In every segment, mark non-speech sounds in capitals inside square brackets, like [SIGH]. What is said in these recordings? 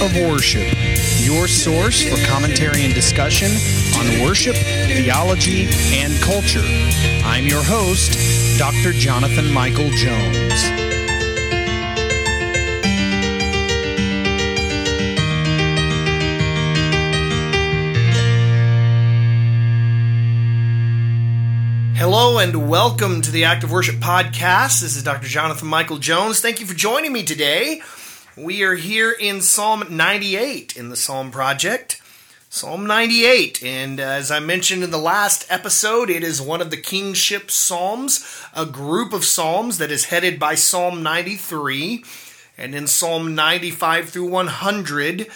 of Worship, your source for commentary and discussion on worship, theology, and culture. I'm your host, Dr. Jonathan Michael Jones. Hello and welcome to the Act of Worship Podcast. This is Dr. Jonathan Michael Jones. Thank you for joining me today. We are here in Psalm 98 in the Psalm Project. Psalm 98, and as I mentioned in the last episode, it is one of the kingship psalms, a group of psalms that is headed by Psalm 93. And in Psalm 95 through 100,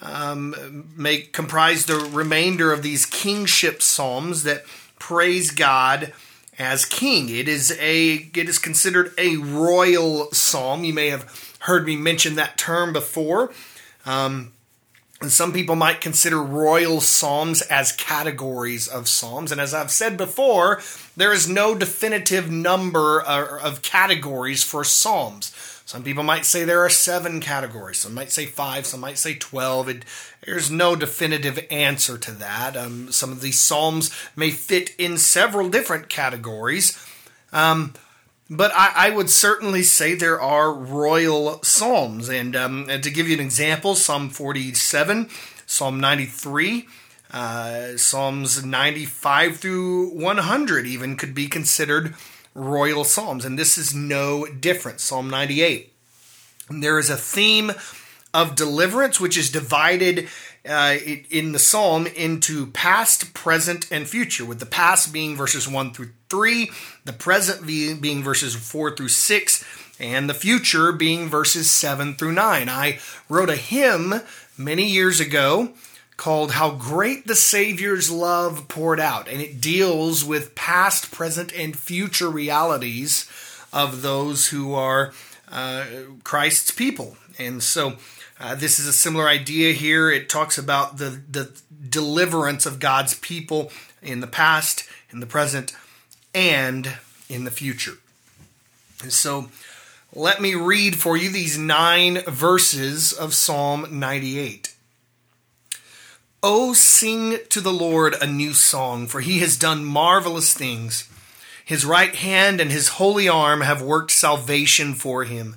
um, make comprise the remainder of these kingship psalms that praise God as king. It is a it is considered a royal psalm. You may have heard me mention that term before. Um, and some people might consider royal psalms as categories of psalms. And as I've said before, there is no definitive number of categories for psalms. Some people might say there are seven categories. Some might say five. Some might say 12. It, there's no definitive answer to that. Um, some of these psalms may fit in several different categories. Um, but I, I, would certainly say there are royal psalms. And, um, and, to give you an example, Psalm 47, Psalm 93, uh, Psalms 95 through 100 even could be considered royal psalms. And this is no different. Psalm 98. There is a theme of deliverance which is divided uh, in the psalm into past, present, and future, with the past being verses 1 through 3, the present being verses 4 through 6, and the future being verses 7 through 9. I wrote a hymn many years ago called How Great the Savior's Love Poured Out, and it deals with past, present, and future realities of those who are uh, Christ's people. And so uh, this is a similar idea here. It talks about the, the deliverance of God's people in the past, in the present, and in the future. And so let me read for you these nine verses of Psalm 98. Oh, sing to the Lord a new song, for he has done marvelous things. His right hand and his holy arm have worked salvation for him.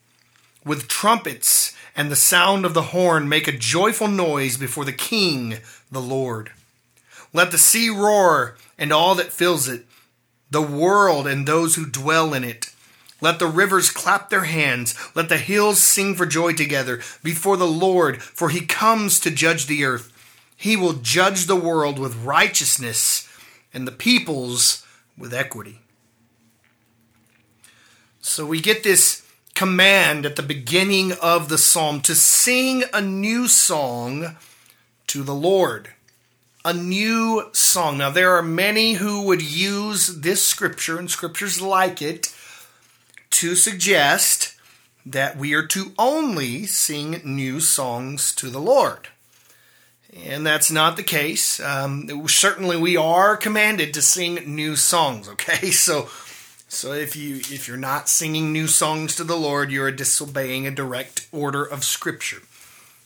with trumpets and the sound of the horn make a joyful noise before the King, the Lord. Let the sea roar and all that fills it, the world and those who dwell in it. Let the rivers clap their hands. Let the hills sing for joy together before the Lord, for he comes to judge the earth. He will judge the world with righteousness and the peoples with equity. So we get this command at the beginning of the psalm to sing a new song to the Lord. A new song. Now, there are many who would use this scripture and scriptures like it to suggest that we are to only sing new songs to the Lord. And that's not the case. Um, certainly, we are commanded to sing new songs, okay? [LAUGHS] So, so if you if you're not singing new songs to the Lord, you are disobeying a direct order of scripture.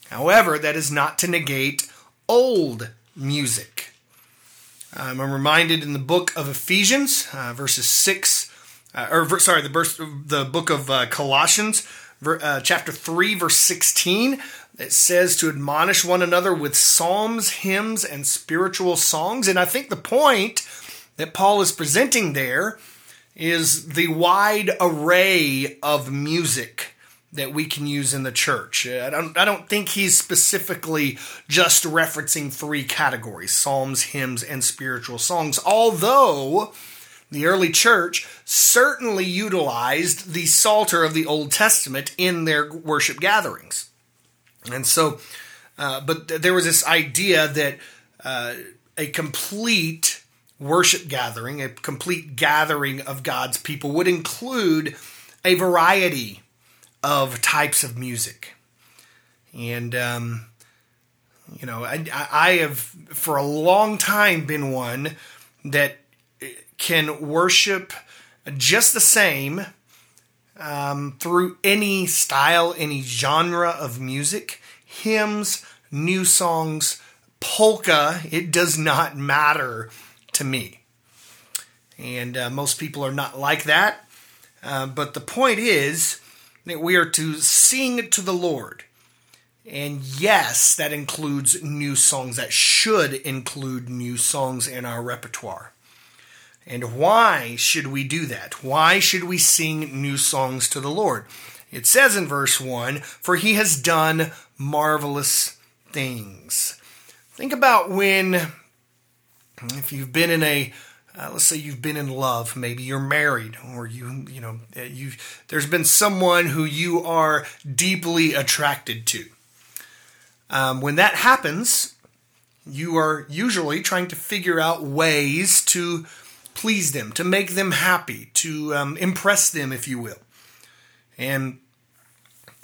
However, that is not to negate old music. Um, I'm reminded in the book of Ephesians, uh, verses six, uh, or sorry, the verse, the book of uh, Colossians, uh, chapter three, verse sixteen. It says to admonish one another with psalms, hymns, and spiritual songs. And I think the point that Paul is presenting there is the wide array of music that we can use in the church. I don't, I don't think he's specifically just referencing three categories psalms, hymns, and spiritual songs, although the early church certainly utilized the Psalter of the Old Testament in their worship gatherings. And so Uh, but th- there was this idea that uh, a complete worship gathering, a complete gathering of God's people, would include a variety of types of music. And, um, you know, I, I have for a long time been one that can worship just the same um, through any style, any genre of music, hymns, new songs, polka, it does not matter to me. And uh, most people are not like that. Uh, but the point is that we are to sing to the Lord. And yes, that includes new songs. That should include new songs in our repertoire. And why should we do that? Why should we sing new songs to the Lord? It says in verse 1 For he has done marvelous things. Think about when, if you've been in a uh, let's say you've been in love maybe you're married or you you know uh, you there's been someone who you are deeply attracted to um, when that happens you are usually trying to figure out ways to please them, to make them happy, to um, impress them, if you will. And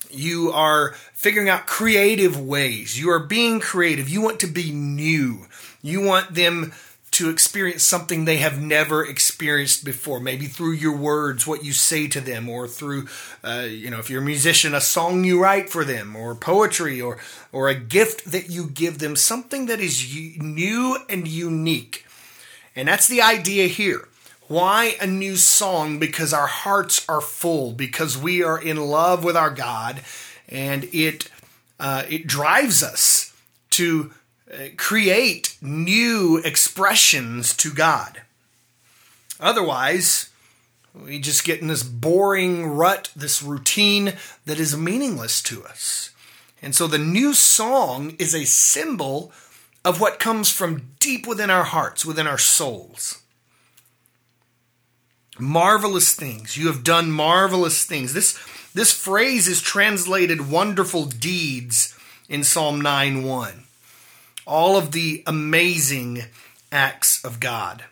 you are figuring out creative ways. You are being creative. You want to be new. You want them to experience something they have never experienced before, maybe through your words, what you say to them, or through, uh, you know, if you're a musician, a song you write for them, or poetry, or or a gift that you give them, something that is new and unique. And that's the idea here. Why a new song? Because our hearts are full, because we are in love with our God, and it uh, it drives us to create new expressions to God. Otherwise, we just get in this boring rut, this routine that is meaningless to us. And so the new song is a symbol of what comes from deep within our hearts, within our souls. Marvelous things. You have done marvelous things. This, this phrase is translated wonderful deeds in Psalm 9 1. All of the amazing acts of God.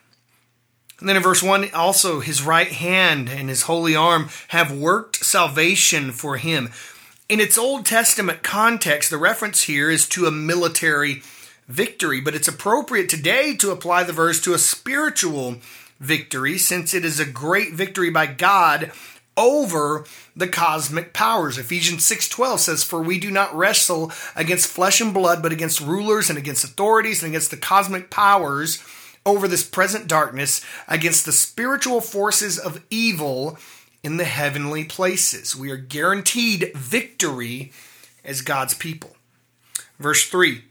And then in verse 1, also his right hand and his holy arm have worked salvation for him. In its Old Testament context, the reference here is to a military victory, but it's appropriate today to apply the verse to a spiritual victory since it is a great victory by God over the cosmic powers. Ephesians 6:12 says for we do not wrestle against flesh and blood but against rulers and against authorities and against the cosmic powers over this present darkness against the spiritual forces of evil in the heavenly places. We are guaranteed victory as God's people. Verse 3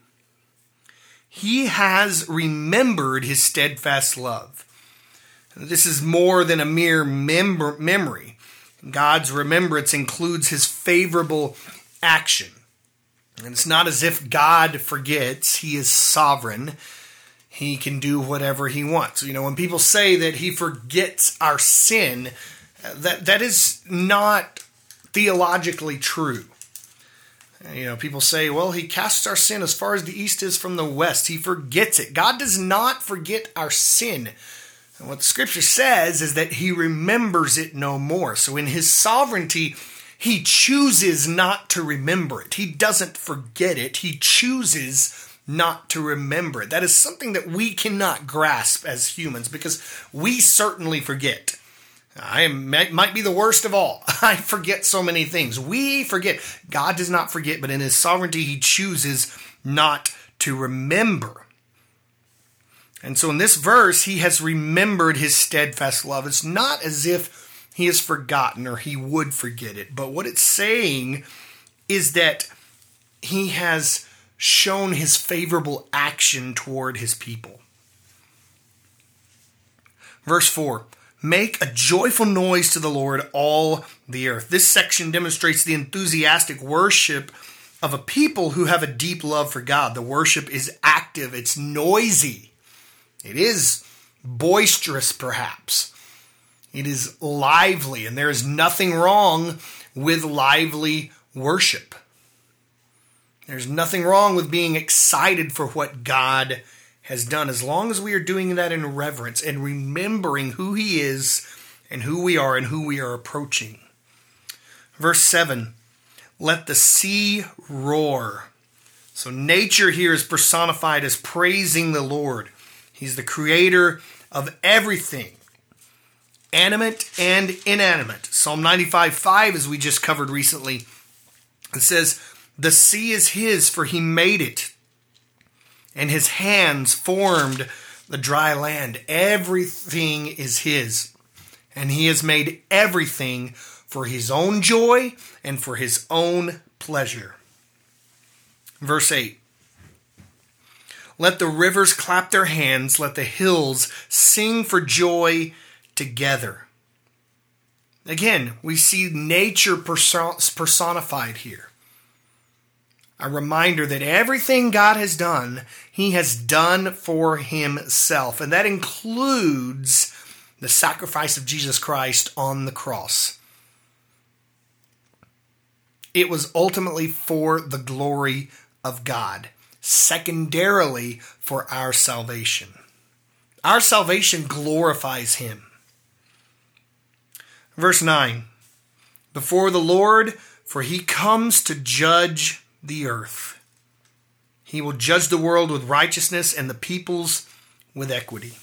he has remembered his steadfast love. This is more than a mere mem- memory. God's remembrance includes his favorable action. And it's not as if God forgets, he is sovereign. He can do whatever he wants. You know, when people say that he forgets our sin, that that is not theologically true. You know, people say, well, he casts our sin as far as the east is from the west. He forgets it. God does not forget our sin. And what the scripture says is that he remembers it no more. So in his sovereignty, he chooses not to remember it. He doesn't forget it. He chooses not to remember it. That is something that we cannot grasp as humans because we certainly forget. I am, might be the worst of all. [LAUGHS] I forget so many things. We forget. God does not forget, but in his sovereignty, he chooses not to remember. And so in this verse, he has remembered his steadfast love. It's not as if he has forgotten or he would forget it, but what it's saying is that he has shown his favorable action toward his people. Verse 4 Make a joyful noise to the Lord, all the earth. This section demonstrates the enthusiastic worship of a people who have a deep love for God. The worship is active, it's noisy, it is boisterous, perhaps. It is lively, and there is nothing wrong with lively worship. There's nothing wrong with being excited for what God has done as long as we are doing that in reverence and remembering who He is and who we are and who we are approaching. Verse 7 Let the sea roar. So, nature here is personified as praising the Lord. He's the creator of everything, animate and inanimate. Psalm 95 5, as we just covered recently, it says, The sea is his, for he made it, and his hands formed the dry land. Everything is his, and he has made everything for his own joy and for his own pleasure. Verse 8 Let the rivers clap their hands, let the hills sing for joy together. Again, we see nature personified here. A reminder that everything God has done, He has done for Himself. And that includes the sacrifice of Jesus Christ on the cross. It was ultimately for the glory of God, secondarily for our salvation. Our salvation glorifies Him. Verse 9 Before the Lord, for He comes to judge the earth. He will judge the world with righteousness and the peoples with equity.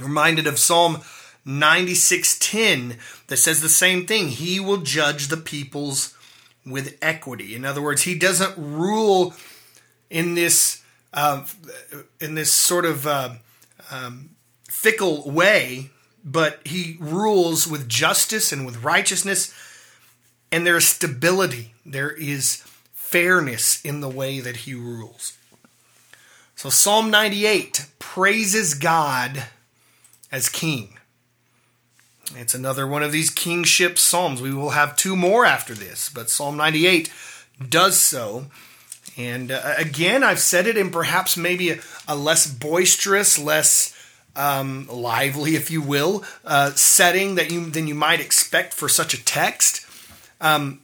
reminded of Psalm 96:10 that says the same thing. He will judge the peoples with equity. In other words, he doesn't rule in this uh, in this sort of uh, um, fickle way, but he rules with justice and with righteousness, and there is stability. There is fairness in the way that he rules. So Psalm 98 praises God as king. It's another one of these kingship psalms. We will have two more after this, but Psalm 98 does so. And uh, again, I've said it in perhaps maybe a, a less boisterous, less um, lively, if you will, uh, setting that you than you might expect for such a text. Um,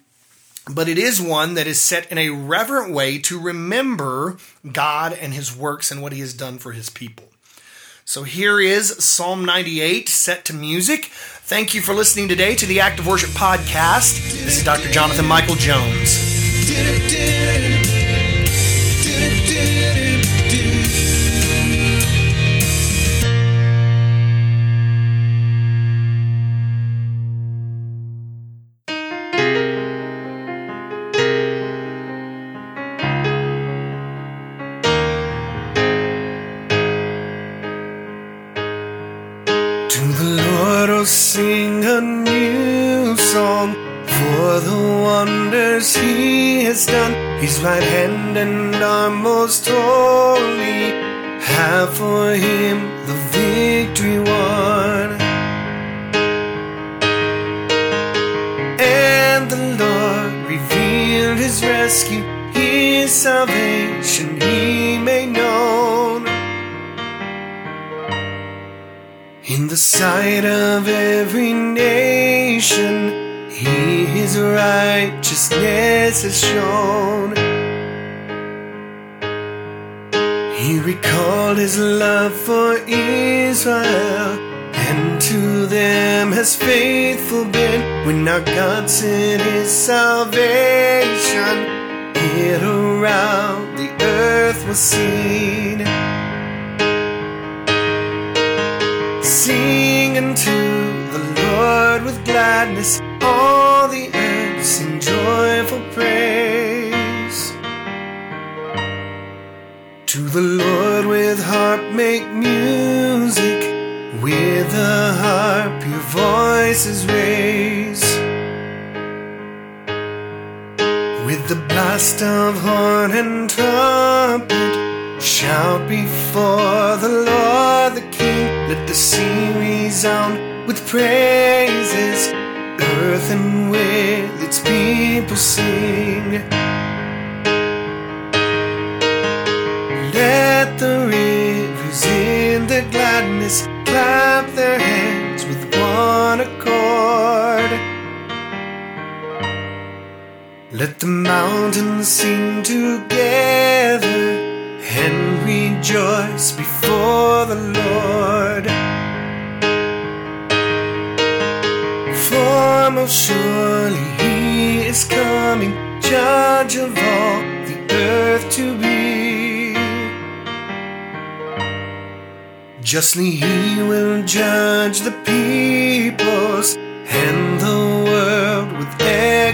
but it is one that is set in a reverent way to remember God and His works and what He has done for His people. So here is Psalm 98 set to music. Thank you for listening today to the Act of Worship Podcast. This is Dr. Jonathan Michael Jones. For the wonders he has done. His right hand and arm most holy have for him the victory won. And the Lord revealed his rescue, his salvation he made known. In the sight of every nation, He His righteousness has shown. He recalled His love for Israel, and to them has faithful been. When our God sent His salvation, it around the earth was seen. Sing unto the Lord with gladness, all the earth sing joyful praise. To the Lord with harp make music, with the harp your voices raise. With the blast of horn and trumpet, shout before the Lord the King. Let the sea resound with praises, earth and with its people sing. Let the rivers in their gladness clap their hands with one accord. Let the mountains sing together and rejoice before the Lord. For most surely he is coming, judge of all the earth to be. Justly he will judge the peoples and the world with equity.